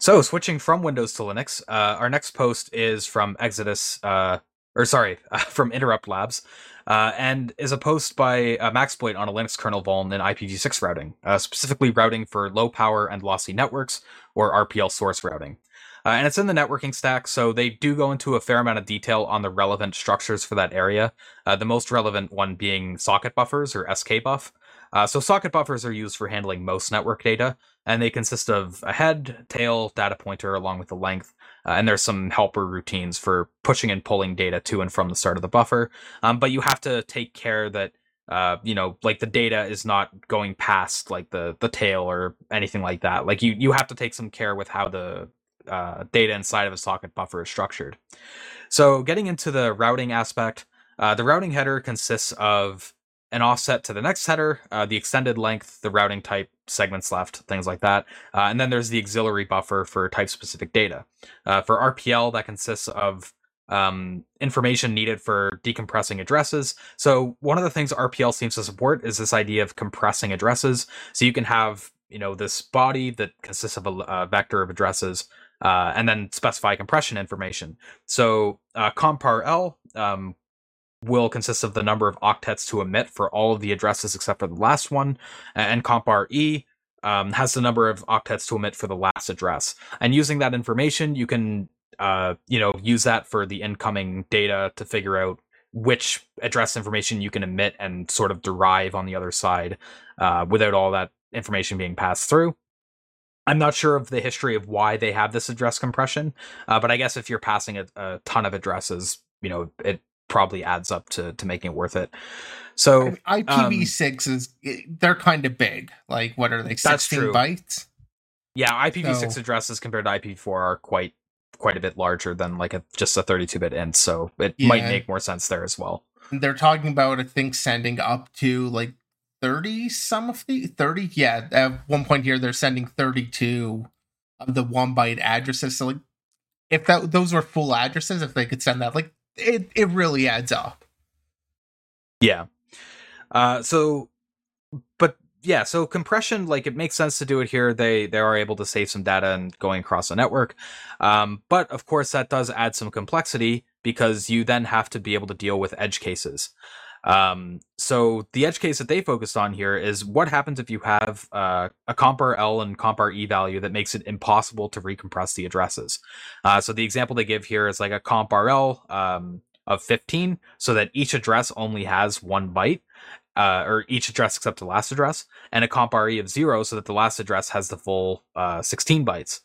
So switching from Windows to Linux, uh, our next post is from Exodus, uh, or sorry, from Interrupt Labs, uh, and is a post by uh, Maxploit on a Linux kernel vuln in IPv6 routing, uh, specifically routing for low power and lossy networks or RPL source routing. Uh, and it's in the networking stack, so they do go into a fair amount of detail on the relevant structures for that area. Uh, the most relevant one being socket buffers or skbuf. Uh, so socket buffers are used for handling most network data, and they consist of a head, tail, data pointer, along with the length. Uh, and there's some helper routines for pushing and pulling data to and from the start of the buffer. Um, but you have to take care that uh, you know, like the data is not going past like the the tail or anything like that. Like you you have to take some care with how the uh, data inside of a socket buffer is structured. So getting into the routing aspect, uh, the routing header consists of an offset to the next header, uh, the extended length, the routing type, segments left, things like that. Uh, and then there's the auxiliary buffer for type specific data. Uh, for RPL, that consists of um, information needed for decompressing addresses. So one of the things RPL seems to support is this idea of compressing addresses. So you can have you know this body that consists of a, a vector of addresses uh, and then specify compression information. So uh, compar-L um, will consist of the number of octets to emit for all of the addresses except for the last one, and compar-E um, has the number of octets to emit for the last address. And using that information, you can uh, you know use that for the incoming data to figure out which address information you can emit and sort of derive on the other side uh, without all that information being passed through. I'm not sure of the history of why they have this address compression, uh, but I guess if you're passing a, a, ton of addresses, you know, it probably adds up to to making it worth it. So IPv6 um, is they're kind of big. Like, what are they? 16 bytes. Yeah, IPv6 so, addresses compared to IPv4 are quite quite a bit larger than like a just a 32 bit int, so it yeah. might make more sense there as well. They're talking about I think sending up to like 30 some of the 30 yeah at one point here they're sending 32 of the one byte addresses so like if that those were full addresses if they could send that like it it really adds up. Yeah. Uh so but yeah so compression like it makes sense to do it here. They they are able to save some data and going across the network. Um but of course that does add some complexity because you then have to be able to deal with edge cases um, so the edge case that they focused on here is what happens if you have uh, a compar-L and compar-E value that makes it impossible to recompress the addresses. Uh, so the example they give here is like a compar-L um, of 15, so that each address only has one byte. Uh, or each address except the last address, and a compar-E of zero, so that the last address has the full uh, 16 bytes.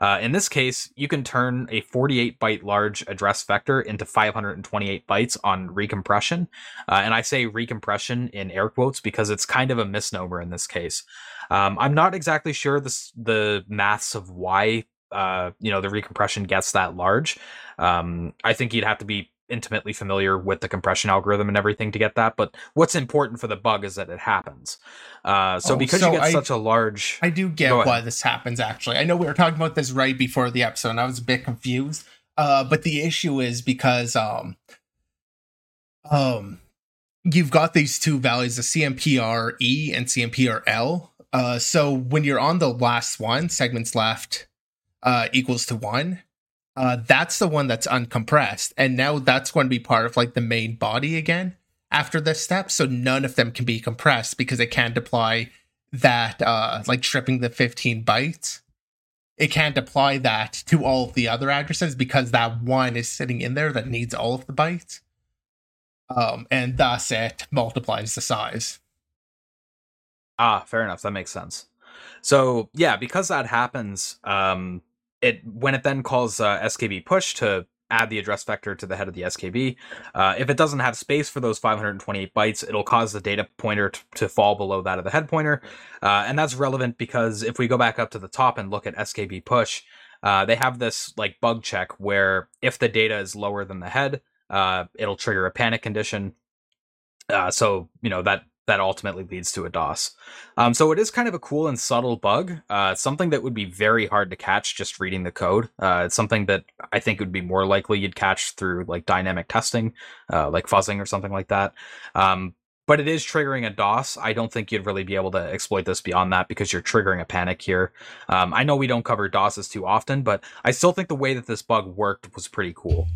Uh, in this case, you can turn a 48 byte large address vector into 528 bytes on recompression. Uh, and I say recompression in air quotes because it's kind of a misnomer in this case. Um, I'm not exactly sure this, the maths of why uh, you know the recompression gets that large. Um, I think you'd have to be intimately familiar with the compression algorithm and everything to get that. But what's important for the bug is that it happens. Uh, so oh, because so you get I, such a large, I do get why this happens. Actually, I know we were talking about this right before the episode, and I was a bit confused. Uh, but the issue is because um, um, you've got these two values, the CMPR E and CMPR L. Uh, so when you're on the last one, segments left uh, equals to one uh, that's the one that's uncompressed. And now that's going to be part of like the main body again after this step. So none of them can be compressed because it can't apply that, uh, like stripping the 15 bytes. It can't apply that to all of the other addresses because that one is sitting in there that needs all of the bytes. Um, and thus it multiplies the size. Ah, fair enough. That makes sense. So yeah, because that happens, um, it when it then calls uh, skb push to add the address vector to the head of the skb uh, if it doesn't have space for those 528 bytes it'll cause the data pointer t- to fall below that of the head pointer. Uh, and that's relevant because if we go back up to the top and look at skb push uh, they have this like bug check where if the data is lower than the head uh, it'll trigger a panic condition. Uh, so you know that that ultimately leads to a DOS. Um, so it is kind of a cool and subtle bug. Uh, something that would be very hard to catch just reading the code. Uh, it's something that I think would be more likely you'd catch through like dynamic testing, uh, like fuzzing or something like that. Um, but it is triggering a DOS. I don't think you'd really be able to exploit this beyond that because you're triggering a panic here. Um, I know we don't cover DOSes too often, but I still think the way that this bug worked was pretty cool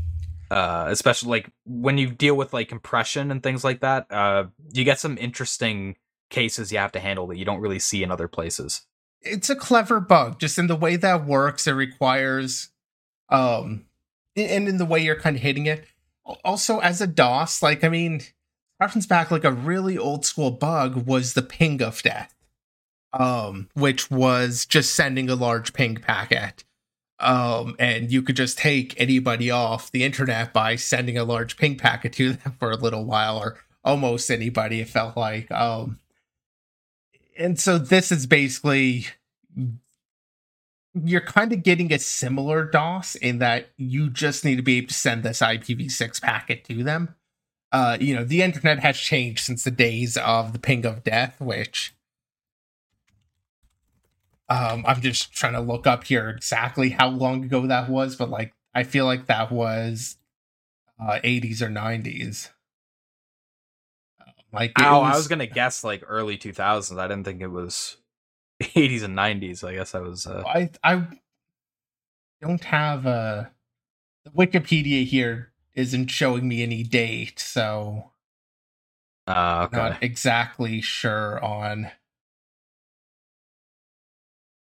uh, especially like when you deal with like compression and things like that. Uh, you get some interesting cases you have to handle that you don't really see in other places. It's a clever bug, just in the way that works. It requires, um, and in the way you're kind of hitting it. Also, as a DOS, like I mean, harkens back like a really old school bug was the ping of death, um, which was just sending a large ping packet um, and you could just take anybody off the internet by sending a large ping packet to them for a little while, or almost anybody. It felt like, um, and so this is basically you're kind of getting a similar DOS in that you just need to be able to send this IPv6 packet to them. Uh, you know, the internet has changed since the days of the ping of death, which um, I'm just trying to look up here exactly how long ago that was, but like I feel like that was uh, 80s or 90s. Um, like oh, was, I was gonna guess like early 2000s. I didn't think it was 80s and 90s. I guess I was. Uh... I I don't have a the Wikipedia here isn't showing me any date, so uh, okay. not exactly sure on.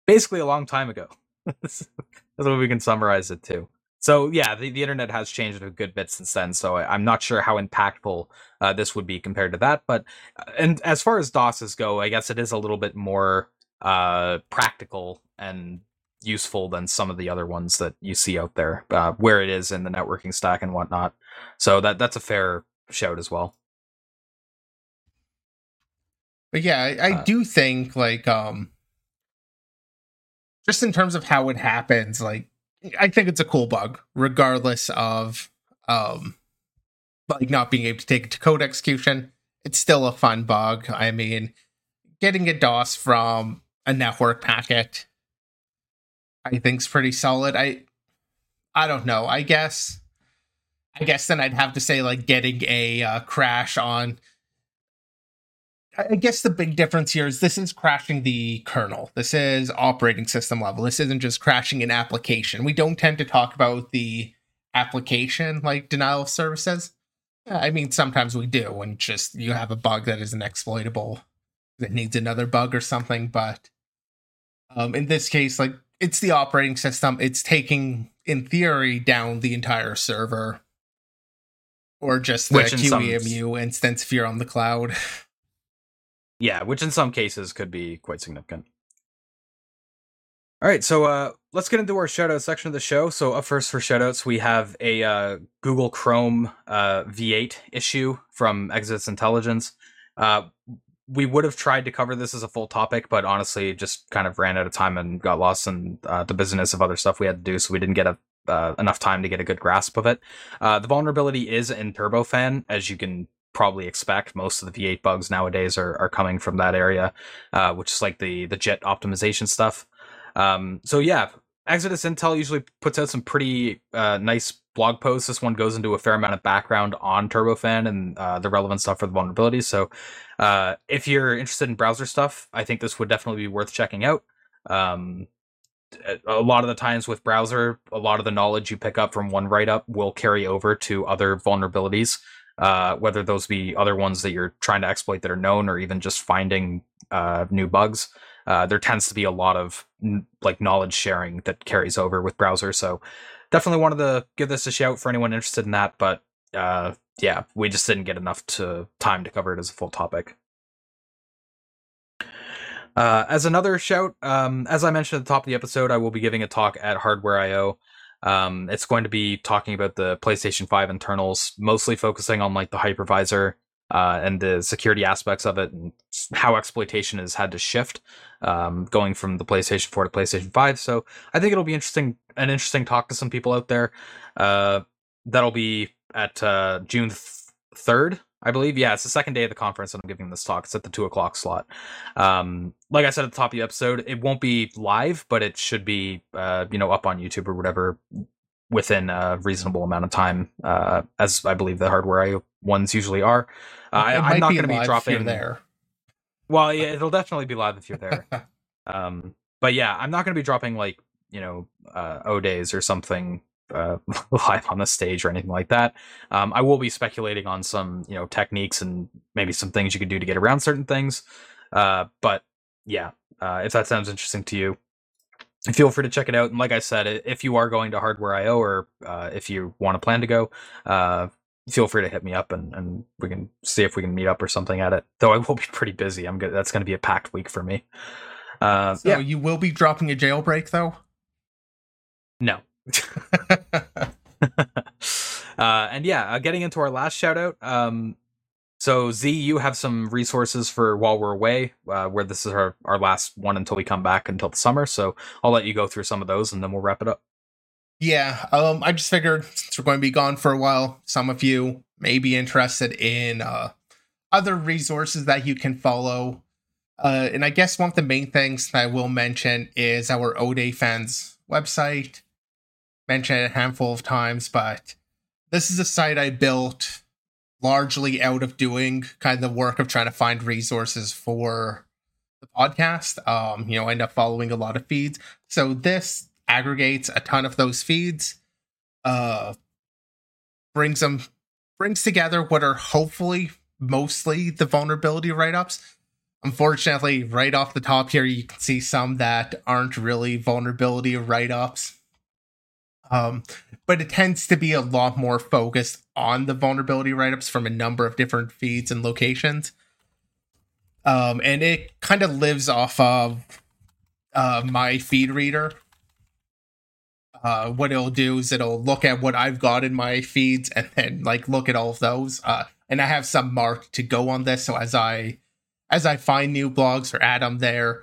Basically, a long time ago. That's what we can summarize it to. So yeah, the, the internet has changed a good bit since then. So I, am not sure how impactful uh, this would be compared to that. But uh, and as far as DOSes go, I guess it is a little bit more uh, practical and useful than some of the other ones that you see out there, uh, where it is in the networking stack and whatnot. So that that's a fair shout as well. But yeah, I, I uh, do think like um just in terms of how it happens, like I think it's a cool bug, regardless of um like not being able to take it to code execution. It's still a fun bug. I mean, getting a DOS from a network packet, I think's pretty solid. I I don't know. I guess I guess then I'd have to say like getting a uh, crash on I guess the big difference here is this is crashing the kernel. This is operating system level. This isn't just crashing an application. We don't tend to talk about the application like denial of services. I mean, sometimes we do when just you have a bug that isn't exploitable that needs another bug or something. But um, in this case, like it's the operating system. It's taking, in theory, down the entire server or just the QEMU instance if you're on the cloud. Yeah, which in some cases could be quite significant. All right, so uh, let's get into our shoutout section of the show. So up first for shoutouts, we have a uh, Google Chrome uh, V8 issue from Exodus Intelligence. Uh, we would have tried to cover this as a full topic, but honestly, just kind of ran out of time and got lost in uh, the business of other stuff we had to do, so we didn't get a, uh, enough time to get a good grasp of it. the vulnerability is in Turbofan, as you can probably expect. Most of the V8 bugs nowadays are, are coming from that area, uh, which is like the the JIT optimization stuff. Um, so yeah, Exodus Intel usually puts out some pretty uh, nice blog posts. This one goes into a fair amount of background on Turbofan and uh, the relevant stuff for the vulnerabilities. So uh, if you're interested in browser stuff, I think this would definitely be worth checking out. Um, a lot of the times with browser, a lot of the knowledge you pick up from one write up will carry over to other vulnerabilities uh, whether those be other ones that you're trying to exploit that are known or even just finding uh, new bugs. Uh, there tends to be a lot of like knowledge sharing that carries over with browser. So definitely wanted to give this a shout for anyone interested in that. But uh, yeah, we just didn't get enough to time to cover it as a full topic. Uh, as another shout, um, as I mentioned at the top of the episode, I will be giving a talk at Hardwear.IO um, it's going to be talking about the PlayStation 5 internals, mostly focusing on like the hypervisor uh, and the security aspects of it and how exploitation has had to shift um, going from the PlayStation 4 to PlayStation 5. So I think it'll be interesting, an interesting talk to some people out there. Uh, that'll be at uh, June 3rd, I believe. Yeah, it's the second day of the conference that I'm giving this talk. It's at the two o'clock slot. Um, like I said at the top of the episode, it won't be live, but it should be, uh, you know, up on YouTube or whatever within a reasonable amount of time, uh, as I believe the Hardwear.IO ones usually are. Uh, I, am not going to be dropping there. Well, yeah, it'll definitely be live if you're there. um, but yeah, I'm not going to be dropping like you know uh, O days or something uh, live on the stage or anything like that. Um, I will be speculating on some, you know, techniques and maybe some things you could do to get around certain things. Uh, but yeah, uh, if that sounds interesting to you, feel free to check it out. And like I said, if you are going to Hardwear.IO or uh, if you want to plan to go, uh, feel free to hit me up and, and we can see if we can meet up or something at it. Though I will be pretty busy. I'm good. That's going to be a packed week for me. Uh, so yeah. you will be dropping a jailbreak though. No, uh, and yeah, uh, getting into our last shout out. Um, so Z, you have some resources for while we're away, uh, where this is our, our last one until we come back until the summer. So I'll let you go through some of those and then we'll wrap it up. Yeah, um, I just figured since we're going to be gone for a while, some of you may be interested in uh, other resources that you can follow. Uh, and I guess one of the main things that I will mention is our 0day.fans website mentioned it a handful of times, but this is a site I built largely out of doing kind of the work of trying to find resources for the podcast. Um, you know, I end up following a lot of feeds. So this aggregates a ton of those feeds, uh, brings them, brings together what are hopefully mostly the vulnerability write ups. Unfortunately, right off the top here, you can see some that aren't really vulnerability write ups. Um, but it tends to be a lot more focused on the vulnerability write ups from a number of different feeds and locations. Um, and it kind of lives off of uh, my feed reader. Uh, what it'll do is it'll look at what I've got in my feeds and then like look at all of those. Uh, and I have some marked to go on this. So as I as I find new blogs or add them there,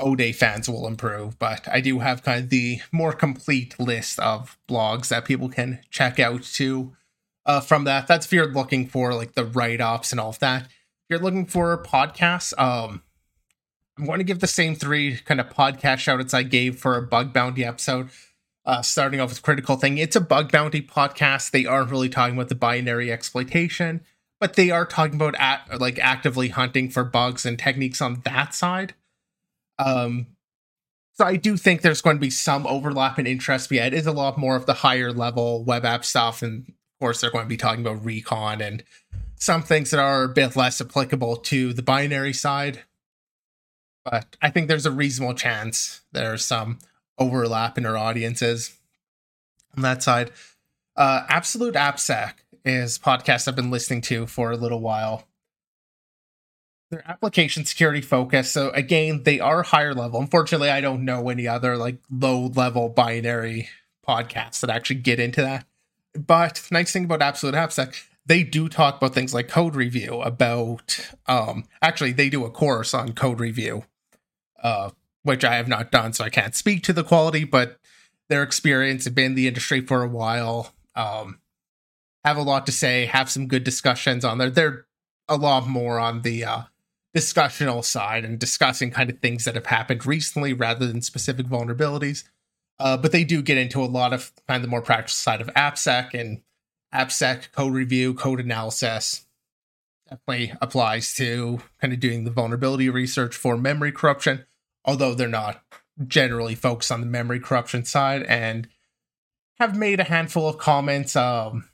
0day.fans will improve. But I do have kind of the more complete list of blogs that people can check out too. Uh, from that, that's if you're looking for like the write ups and all of that If you're looking for podcasts, um, I'm going to give the same three kind of podcast shoutouts I gave for a bug bounty episode. Uh, starting off with Critical Thinking, it's a bug bounty podcast. They aren't really talking about the binary exploitation, but they are talking about at, like actively hunting for bugs and techniques on that side. Um, so I do think there's going to be some overlap in interest. But yeah, it is a lot more of the higher level web app stuff, and of course they're going to be talking about recon and some things that are a bit less applicable to the binary side. But I think there's a reasonable chance there's some overlap in our audiences on that side. Uh, Absolute AppSec is podcast I've been listening to for a little while. They're application security focused. So again, they are higher level. Unfortunately, I don't know any other like low level binary podcasts that actually get into that. But the nice thing about Absolute AppSec, they do talk about things like code review about um actually they do a course on code review uh which i have not done so i can't speak to the quality but their experience have been in the industry for a while um have a lot to say have some good discussions on there they're a lot more on the uh discussional side and discussing kind of things that have happened recently rather than specific vulnerabilities. Uh, but they do get into a lot of kind of the more practical side of AppSec and AppSec code review, code analysis. Definitely applies to kind of doing the vulnerability research for memory corruption, although they're not generally focused on the memory corruption side and have made a handful of comments, um,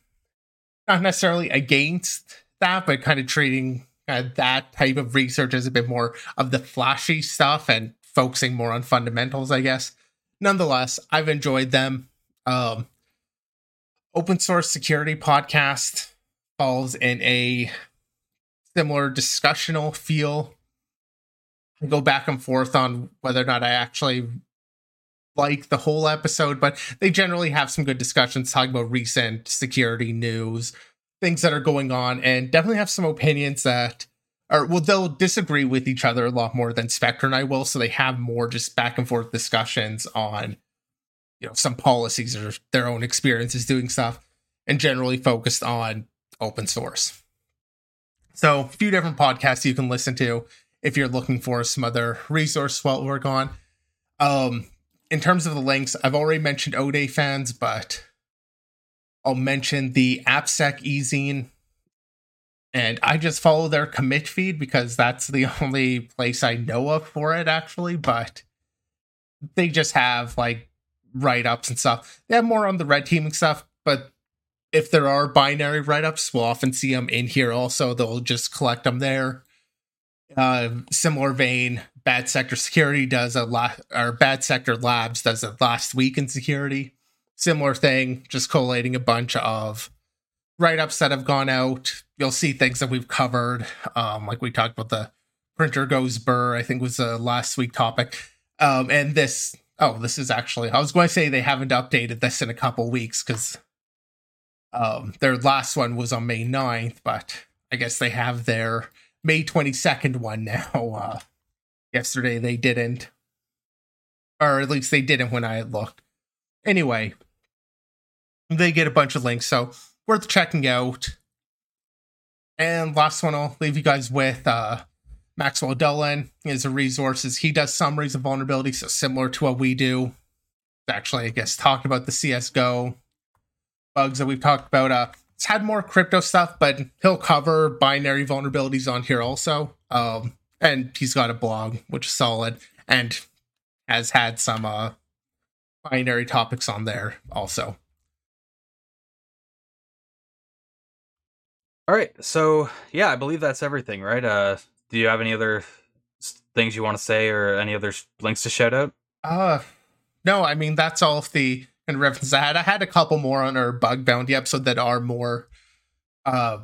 not necessarily against that, but kind of treating uh, that type of research as a bit more of the flashy stuff and focusing more on fundamentals, I guess. Nonetheless, I've enjoyed them. Um, open source security podcast falls in a similar discussional feel. I go back and forth on whether or not I actually like the whole episode, but they generally have some good discussions talking about recent security news, things that are going on, and definitely have some opinions that are well, they'll disagree with each other a lot more than Spectre and I will. So they have more just back and forth discussions on you know some policies or their own experiences doing stuff and generally focused on open source so a few different podcasts you can listen to if you're looking for some other resource to work on um in terms of the links i've already mentioned 0day.fans but i'll mention the appsec ezine and i just follow their commit feed because that's the only place i know of for it actually but they just have like write ups and stuff. They have more on the red teaming stuff, but if there are binary write ups, we'll often see them in here also. They'll just collect them there. Uh, similar vein, Bad Sector Security does a lot, or Bad Sector Labs does a last week in security. Similar thing, just collating a bunch of write ups that have gone out. You'll see things that we've covered, um, like we talked about the printer goes burr, I think was a last week topic. Um, and this Oh, this is actually. I was going to say they haven't updated this in a couple weeks because um, their last one was on May 9th, but I guess they have their May 22nd one now. Uh, yesterday they didn't, or at least they didn't when I looked. Anyway, they get a bunch of links, so worth checking out. And last one I'll leave you guys with uh, Maxwell Dulin is a resources. He does summaries of vulnerabilities, so similar to what we do. Actually, I guess talked about the CS:GO bugs that we've talked about. Uh, it's had more crypto stuff, but he'll cover binary vulnerabilities on here also. Um, and he's got a blog which is solid and has had some uh binary topics on there also. All right. So, yeah, I believe that's everything, right? Uh do you have any other things you want to say or any other links to shout out? Uh no, I mean that's all of the of references I had. I had a couple more on our bug bounty episode that are more uh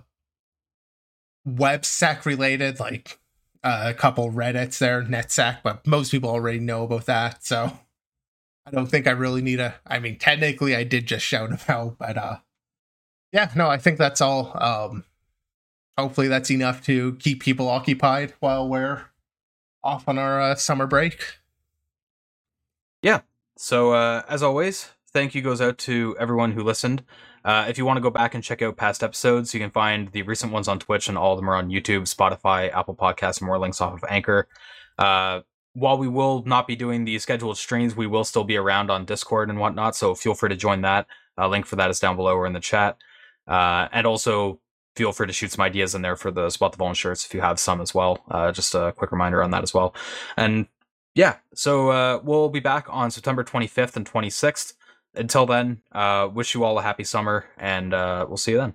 websec related, like uh, a couple Reddits there, NetSec, but most people already know about that. So I don't think I really need a. I mean, technically, I did just shout them out, but uh, yeah, no, I think that's all. Um, hopefully, that's enough to keep people occupied while we're off on our uh, summer break. Yeah. So uh, as always, thank you goes out to everyone who listened. Uh, if you want to go back and check out past episodes, you can find the recent ones on Twitch, and all of them are on YouTube, Spotify, Apple Podcasts, and more links off of Anchor. Uh, while we will not be doing the scheduled streams, we will still be around on Discord and whatnot. So feel free to join that. Uh, link for that is down below or in the chat. Uh, and also feel free to shoot some ideas in there for the Spot the Vuln shirts if you have some as well. Uh, just a quick reminder on that as well. And yeah, so uh, we'll be back on September 25th and 26th until then, uh, wish you all a happy summer, and uh, we'll see you then.